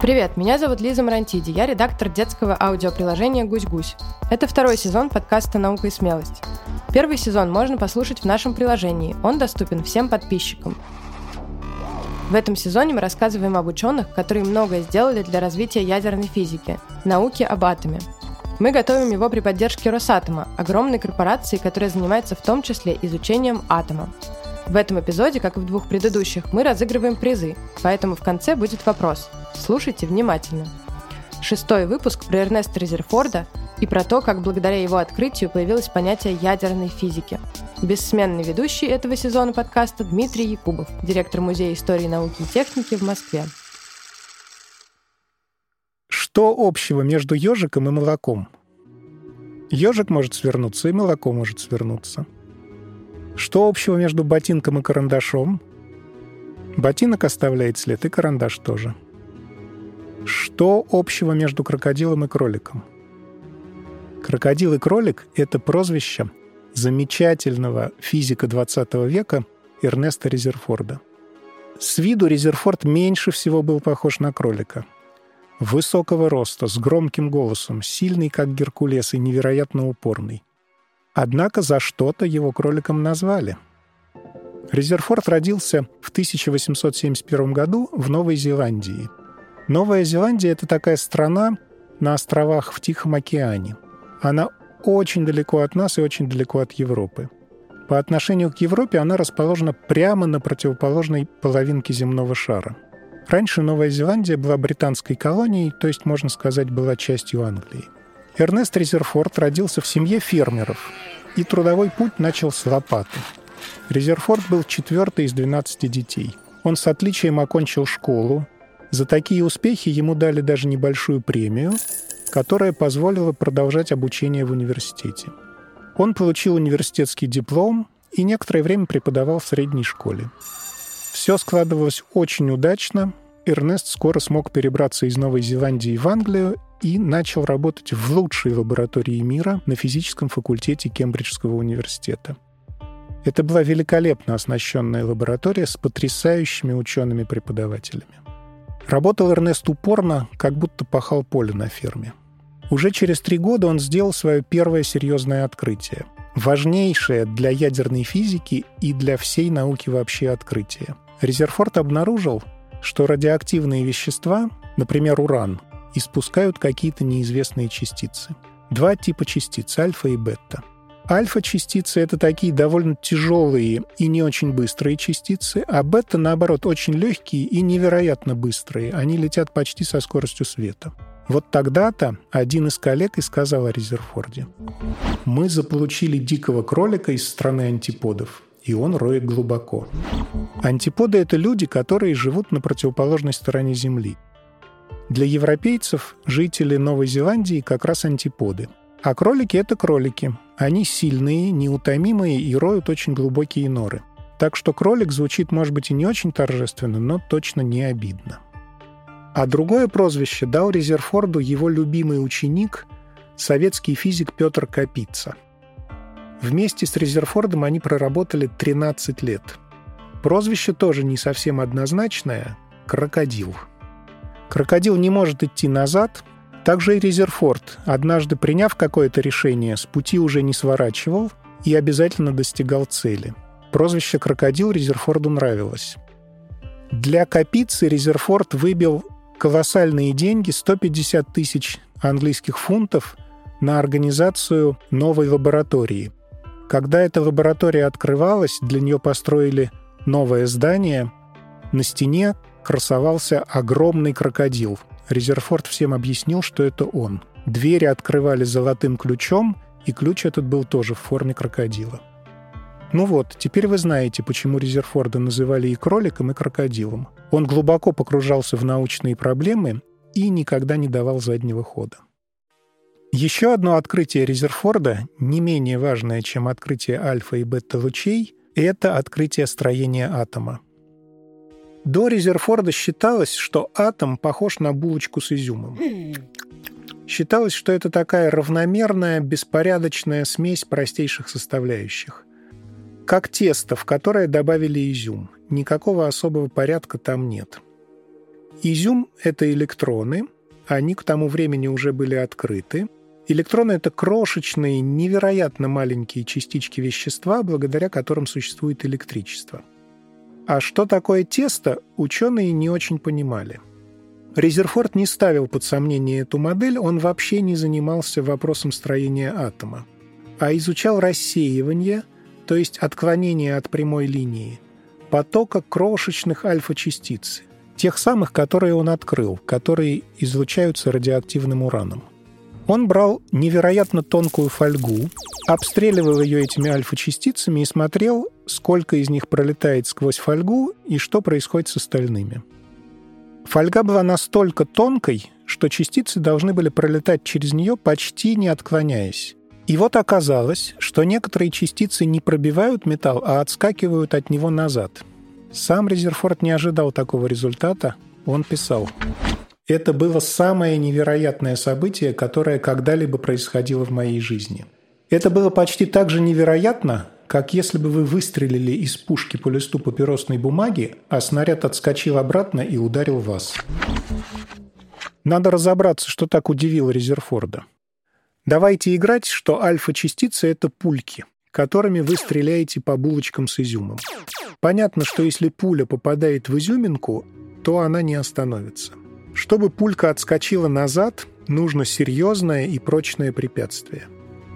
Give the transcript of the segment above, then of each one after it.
Привет, меня зовут Лиза Марантиди, я редактор детского аудиоприложения «Гусь-гусь». Это второй сезон подкаста «Наука и смелость». Первый сезон можно послушать в нашем приложении, он доступен всем подписчикам. В этом сезоне мы рассказываем об ученых, которые многое сделали для развития ядерной физики, науки об атоме. Мы готовим его при поддержке Росатома, огромной корпорации, которая занимается в том числе изучением атома. В этом эпизоде, как и в двух предыдущих, мы разыгрываем призы, поэтому в конце будет вопрос. Слушайте внимательно. Шестой выпуск про Эрнеста Резерфорда и про то, как благодаря его открытию появилось понятие ядерной физики. Бессменный ведущий этого сезона подкаста Дмитрий Якубов, директор Музея истории науки и техники в Москве. Что общего между ежиком и молоком? Ежик может свернуться, и молоко может свернуться – что общего между ботинком и карандашом? Ботинок оставляет след, и карандаш тоже. Что общего между крокодилом и кроликом? Крокодил и кролик — это прозвище замечательного физика 20 века Эрнеста Резерфорда. С виду Резерфорд меньше всего был похож на кролика. Высокого роста, с громким голосом, сильный, как Геркулес, и невероятно упорный. Однако за что-то его кроликом назвали. Резерфорд родился в 1871 году в Новой Зеландии. Новая Зеландия — это такая страна на островах в Тихом океане. Она очень далеко от нас и очень далеко от Европы. По отношению к Европе она расположена прямо на противоположной половинке земного шара. Раньше Новая Зеландия была британской колонией, то есть, можно сказать, была частью Англии. Эрнест Резерфорд родился в семье фермеров, и трудовой путь начал с лопаты. Резерфорд был четвертый из 12 детей. Он с отличием окончил школу. За такие успехи ему дали даже небольшую премию, которая позволила продолжать обучение в университете. Он получил университетский диплом и некоторое время преподавал в средней школе. Все складывалось очень удачно. Эрнест скоро смог перебраться из Новой Зеландии в Англию и начал работать в лучшей лаборатории мира на физическом факультете Кембриджского университета. Это была великолепно оснащенная лаборатория с потрясающими учеными-преподавателями. Работал Эрнест упорно, как будто пахал поле на ферме. Уже через три года он сделал свое первое серьезное открытие. Важнейшее для ядерной физики и для всей науки вообще открытие. Резерфорд обнаружил, что радиоактивные вещества, например, уран, испускают какие-то неизвестные частицы. Два типа частиц – альфа и бета. Альфа-частицы — это такие довольно тяжелые и не очень быстрые частицы, а бета, наоборот, очень легкие и невероятно быстрые. Они летят почти со скоростью света. Вот тогда-то один из коллег и сказал о Резерфорде. «Мы заполучили дикого кролика из страны антиподов, и он роет глубоко. Антиподы — это люди, которые живут на противоположной стороне Земли. Для европейцев жители Новой Зеландии как раз антиподы. А кролики — это кролики. Они сильные, неутомимые и роют очень глубокие норы. Так что кролик звучит, может быть, и не очень торжественно, но точно не обидно. А другое прозвище дал Резерфорду его любимый ученик, советский физик Петр Капица. Вместе с Резерфордом они проработали 13 лет. Прозвище тоже не совсем однозначное — «крокодил». Крокодил не может идти назад, также и Резерфорд, однажды приняв какое-то решение, с пути уже не сворачивал и обязательно достигал цели. Прозвище «Крокодил» Резерфорду нравилось. Для Капицы Резерфорд выбил колоссальные деньги, 150 тысяч английских фунтов, на организацию новой лаборатории. Когда эта лаборатория открывалась, для нее построили новое здание. На стене красовался огромный крокодил. Резерфорд всем объяснил, что это он. Двери открывали золотым ключом, и ключ этот был тоже в форме крокодила. Ну вот, теперь вы знаете, почему Резерфорда называли и кроликом, и крокодилом. Он глубоко погружался в научные проблемы и никогда не давал заднего хода. Еще одно открытие Резерфорда, не менее важное, чем открытие альфа и бета-лучей, это открытие строения атома. До Резерфорда считалось, что атом похож на булочку с изюмом. Считалось, что это такая равномерная, беспорядочная смесь простейших составляющих. Как тесто, в которое добавили изюм. Никакого особого порядка там нет. Изюм — это электроны, они к тому времени уже были открыты. Электроны — это крошечные, невероятно маленькие частички вещества, благодаря которым существует электричество. А что такое тесто, ученые не очень понимали. Резерфорд не ставил под сомнение эту модель, он вообще не занимался вопросом строения атома, а изучал рассеивание, то есть отклонение от прямой линии, потока крошечных альфа-частиц, тех самых, которые он открыл, которые излучаются радиоактивным ураном. Он брал невероятно тонкую фольгу, обстреливал ее этими альфа-частицами и смотрел, сколько из них пролетает сквозь фольгу и что происходит с остальными. Фольга была настолько тонкой, что частицы должны были пролетать через нее почти не отклоняясь. И вот оказалось, что некоторые частицы не пробивают металл, а отскакивают от него назад – сам Резерфорд не ожидал такого результата. Он писал. Это было самое невероятное событие, которое когда-либо происходило в моей жизни. Это было почти так же невероятно, как если бы вы выстрелили из пушки по листу папиросной бумаги, а снаряд отскочил обратно и ударил вас. Надо разобраться, что так удивило Резерфорда. Давайте играть, что альфа-частицы — это пульки, которыми вы стреляете по булочкам с изюмом. Понятно, что если пуля попадает в изюминку, то она не остановится. Чтобы пулька отскочила назад, нужно серьезное и прочное препятствие.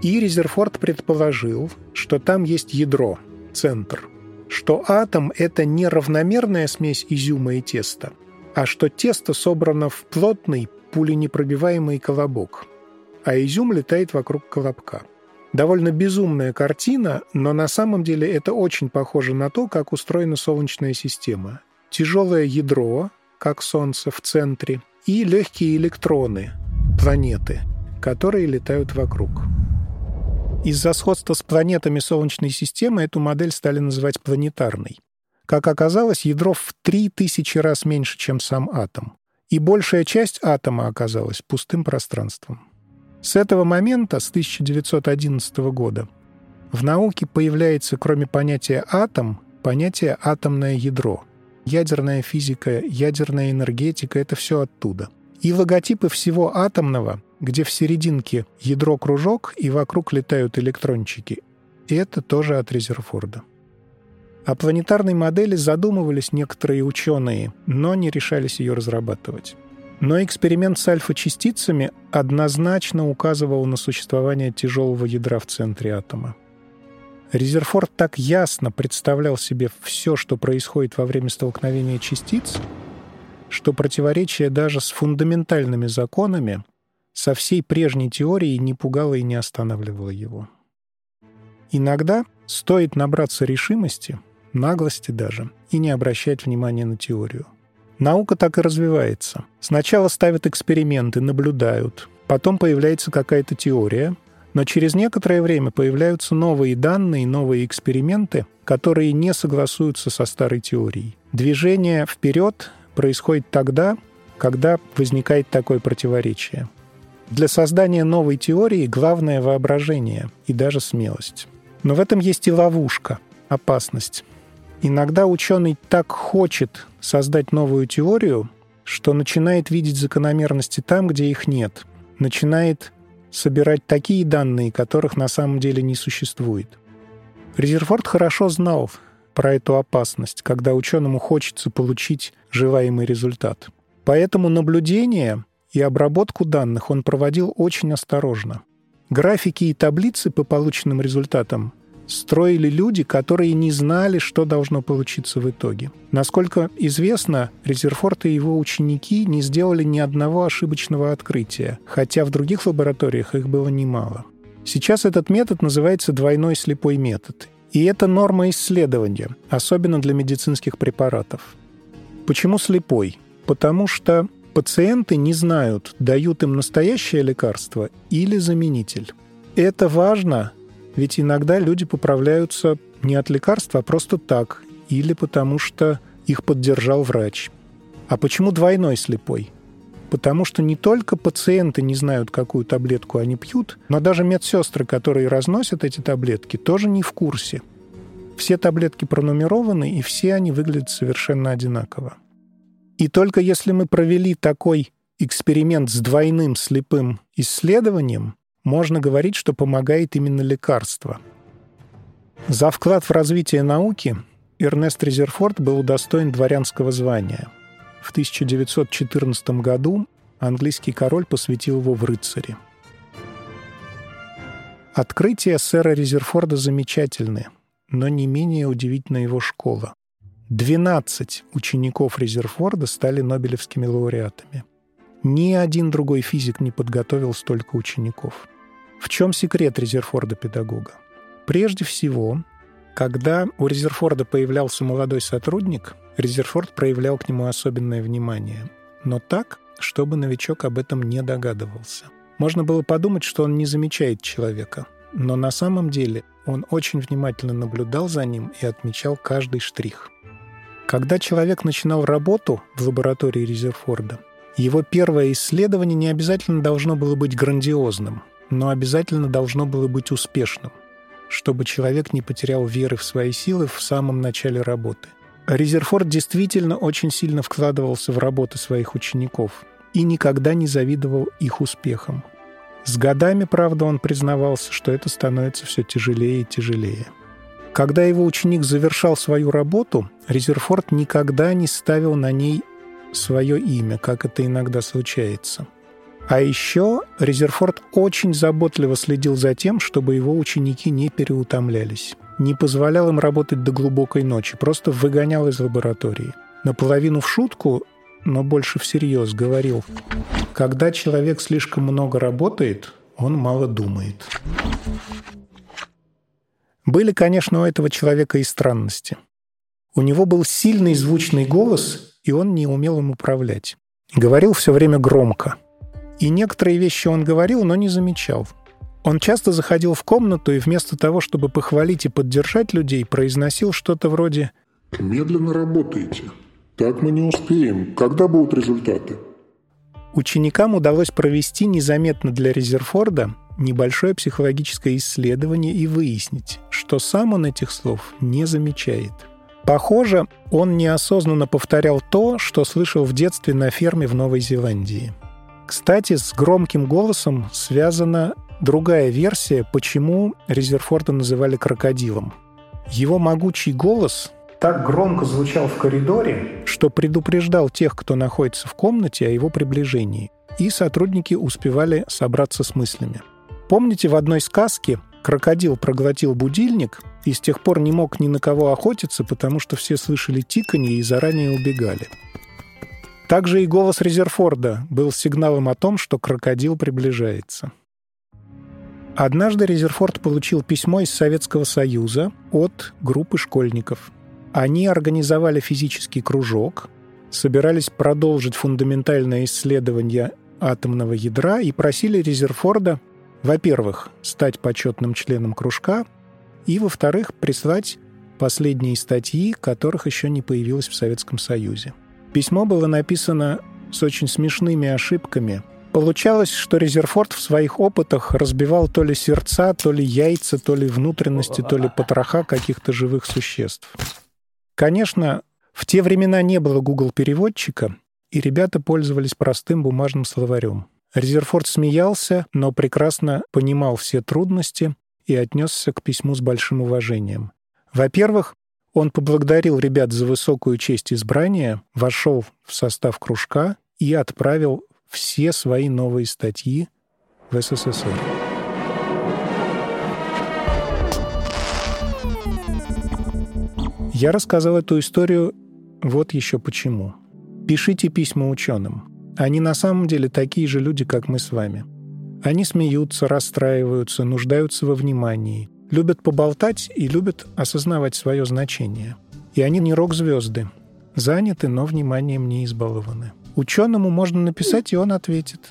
И Резерфорд предположил, что там есть ядро, центр, что атом — это не равномерная смесь изюма и теста, а что тесто собрано в плотный, пуленепробиваемый колобок, а изюм летает вокруг колобка — довольно безумная картина, но на самом деле это очень похоже на то, как устроена Солнечная система. Тяжелое ядро, как Солнце в центре, и легкие электроны, планеты, которые летают вокруг. Из-за сходства с планетами Солнечной системы эту модель стали называть планетарной. Как оказалось, ядро в 3000 раз меньше, чем сам атом. И большая часть атома оказалась пустым пространством. С этого момента, с 1911 года, в науке появляется, кроме понятия «атом», понятие «атомное ядро». Ядерная физика, ядерная энергетика — это все оттуда. И логотипы всего атомного, где в серединке ядро-кружок и вокруг летают электрончики, это тоже от Резерфорда. О планетарной модели задумывались некоторые ученые, но не решались ее разрабатывать. Но эксперимент с альфа-частицами однозначно указывал на существование тяжелого ядра в центре атома. Резерфорд так ясно представлял себе все, что происходит во время столкновения частиц, что противоречие даже с фундаментальными законами со всей прежней теорией не пугало и не останавливало его. Иногда стоит набраться решимости, наглости даже, и не обращать внимания на теорию. Наука так и развивается. Сначала ставят эксперименты, наблюдают, потом появляется какая-то теория, но через некоторое время появляются новые данные, новые эксперименты, которые не согласуются со старой теорией. Движение вперед происходит тогда, когда возникает такое противоречие. Для создания новой теории главное воображение и даже смелость. Но в этом есть и ловушка, опасность. Иногда ученый так хочет создать новую теорию, что начинает видеть закономерности там, где их нет. Начинает собирать такие данные, которых на самом деле не существует. Резерфорд хорошо знал про эту опасность, когда ученому хочется получить желаемый результат. Поэтому наблюдение и обработку данных он проводил очень осторожно. Графики и таблицы по полученным результатам строили люди, которые не знали, что должно получиться в итоге. Насколько известно, Резерфорд и его ученики не сделали ни одного ошибочного открытия, хотя в других лабораториях их было немало. Сейчас этот метод называется двойной слепой метод. И это норма исследования, особенно для медицинских препаратов. Почему слепой? Потому что пациенты не знают, дают им настоящее лекарство или заменитель. Это важно, ведь иногда люди поправляются не от лекарства, а просто так, или потому что их поддержал врач. А почему двойной слепой? Потому что не только пациенты не знают, какую таблетку они пьют, но даже медсестры, которые разносят эти таблетки, тоже не в курсе. Все таблетки пронумерованы, и все они выглядят совершенно одинаково. И только если мы провели такой эксперимент с двойным слепым исследованием, можно говорить, что помогает именно лекарство. За вклад в развитие науки Эрнест Резерфорд был удостоен дворянского звания. В 1914 году английский король посвятил его в рыцари. Открытия сэра Резерфорда замечательны, но не менее удивительна его школа. 12 учеников Резерфорда стали нобелевскими лауреатами. Ни один другой физик не подготовил столько учеников. В чем секрет Резерфорда-педагога? Прежде всего, когда у Резерфорда появлялся молодой сотрудник, Резерфорд проявлял к нему особенное внимание. Но так, чтобы новичок об этом не догадывался. Можно было подумать, что он не замечает человека. Но на самом деле он очень внимательно наблюдал за ним и отмечал каждый штрих. Когда человек начинал работу в лаборатории Резерфорда, его первое исследование не обязательно должно было быть грандиозным, но обязательно должно было быть успешным, чтобы человек не потерял веры в свои силы в самом начале работы. Резерфорд действительно очень сильно вкладывался в работы своих учеников и никогда не завидовал их успехам. С годами, правда, он признавался, что это становится все тяжелее и тяжелее. Когда его ученик завершал свою работу, Резерфорд никогда не ставил на ней свое имя, как это иногда случается. А еще Резерфорд очень заботливо следил за тем, чтобы его ученики не переутомлялись. Не позволял им работать до глубокой ночи, просто выгонял из лаборатории. Наполовину в шутку, но больше всерьез говорил, когда человек слишком много работает, он мало думает. Были, конечно, у этого человека и странности. У него был сильный звучный голос, и он не умел им управлять. Говорил все время громко. И некоторые вещи он говорил, но не замечал. Он часто заходил в комнату и вместо того, чтобы похвалить и поддержать людей, произносил что-то вроде «Медленно работаете. Так мы не успеем. Когда будут результаты?» Ученикам удалось провести незаметно для Резерфорда небольшое психологическое исследование и выяснить, что сам он этих слов не замечает. Похоже, он неосознанно повторял то, что слышал в детстве на ферме в Новой Зеландии. Кстати, с громким голосом связана другая версия, почему Резерфорда называли крокодилом. Его могучий голос так громко звучал в коридоре, что предупреждал тех, кто находится в комнате, о его приближении, и сотрудники успевали собраться с мыслями. Помните, в одной сказке крокодил проглотил будильник и с тех пор не мог ни на кого охотиться, потому что все слышали тиканье и заранее убегали. Также и голос Резерфорда был сигналом о том, что крокодил приближается. Однажды Резерфорд получил письмо из Советского Союза от группы школьников. Они организовали физический кружок, собирались продолжить фундаментальное исследование атомного ядра и просили Резерфорда во-первых, стать почетным членом кружка, и, во-вторых, прислать последние статьи, которых еще не появилось в Советском Союзе. Письмо было написано с очень смешными ошибками. Получалось, что Резерфорд в своих опытах разбивал то ли сердца, то ли яйца, то ли внутренности, то ли потроха каких-то живых существ. Конечно, в те времена не было Google-переводчика, и ребята пользовались простым бумажным словарем. Резерфорд смеялся, но прекрасно понимал все трудности и отнесся к письму с большим уважением. Во-первых, он поблагодарил ребят за высокую честь избрания, вошел в состав кружка и отправил все свои новые статьи в СССР. Я рассказал эту историю вот еще почему. Пишите письма ученым. Они на самом деле такие же люди, как мы с вами. Они смеются, расстраиваются, нуждаются во внимании, любят поболтать и любят осознавать свое значение. И они не рок-звезды. Заняты, но вниманием не избалованы. Ученому можно написать, и он ответит.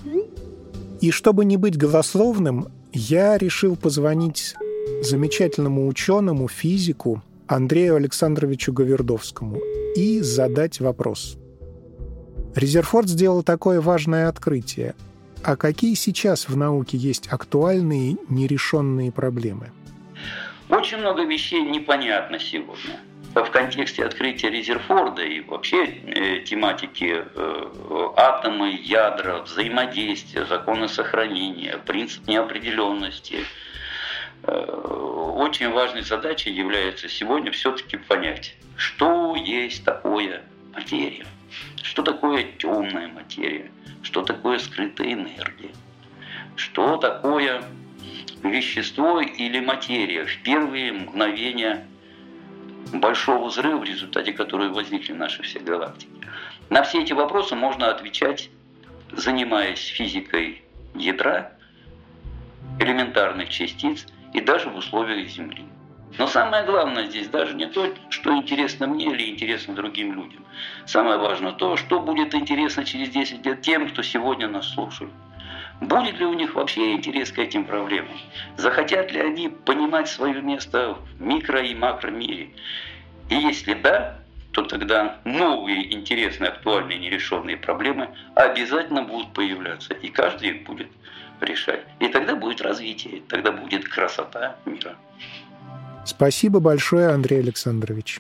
И чтобы не быть голословным, я решил позвонить замечательному ученому, физику Андрею Александровичу Гавердовскому и задать вопрос – Резерфорд сделал такое важное открытие. А какие сейчас в науке есть актуальные нерешенные проблемы? Очень много вещей непонятно сегодня. в контексте открытия Резерфорда и вообще э, тематики э, атомы, ядра, взаимодействия, законы сохранения, принцип неопределенности, э, очень важной задачей является сегодня все-таки понять, что есть такое материя, что такое темная материя, что такое скрытая энергия, что такое вещество или материя в первые мгновения большого взрыва, в результате которого возникли наши все галактики. На все эти вопросы можно отвечать, занимаясь физикой ядра, элементарных частиц и даже в условиях Земли. Но самое главное здесь даже не то, что интересно мне или интересно другим людям. Самое важное то, что будет интересно через 10 лет тем, кто сегодня нас слушает. Будет ли у них вообще интерес к этим проблемам? Захотят ли они понимать свое место в микро- и макромире? И если да, то тогда новые интересные, актуальные, нерешенные проблемы обязательно будут появляться, и каждый их будет решать. И тогда будет развитие, тогда будет красота мира. Спасибо большое, Андрей Александрович.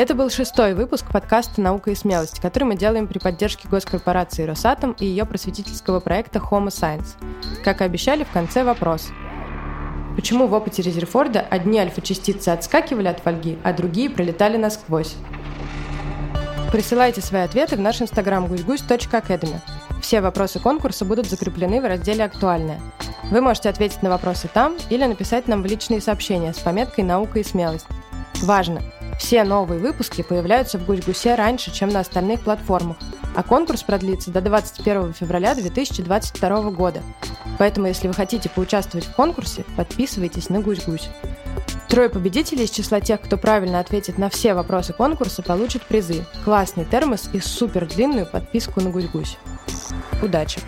Это был шестой выпуск подкаста «Наука и смелость», который мы делаем при поддержке госкорпорации «Росатом» и ее просветительского проекта Homo Science. Как и обещали, в конце вопрос. Почему в опыте Резерфорда одни альфа-частицы отскакивали от фольги, а другие пролетали насквозь? Присылайте свои ответы в наш инстаграм гусь-гусь.academy. Все вопросы конкурса будут закреплены в разделе «Актуальное». Вы можете ответить на вопросы там или написать нам в личные сообщения с пометкой «Наука и смелость». Важно! Все новые выпуски появляются в Гусь-Гусе раньше, чем на остальных платформах, а конкурс продлится до 21 февраля 2022 года. Поэтому, если вы хотите поучаствовать в конкурсе, подписывайтесь на Гусь-Гусь. Трое победителей из числа тех, кто правильно ответит на все вопросы конкурса, получат призы, классный термос и супер длинную подписку на Гусь-Гусь. Удачи!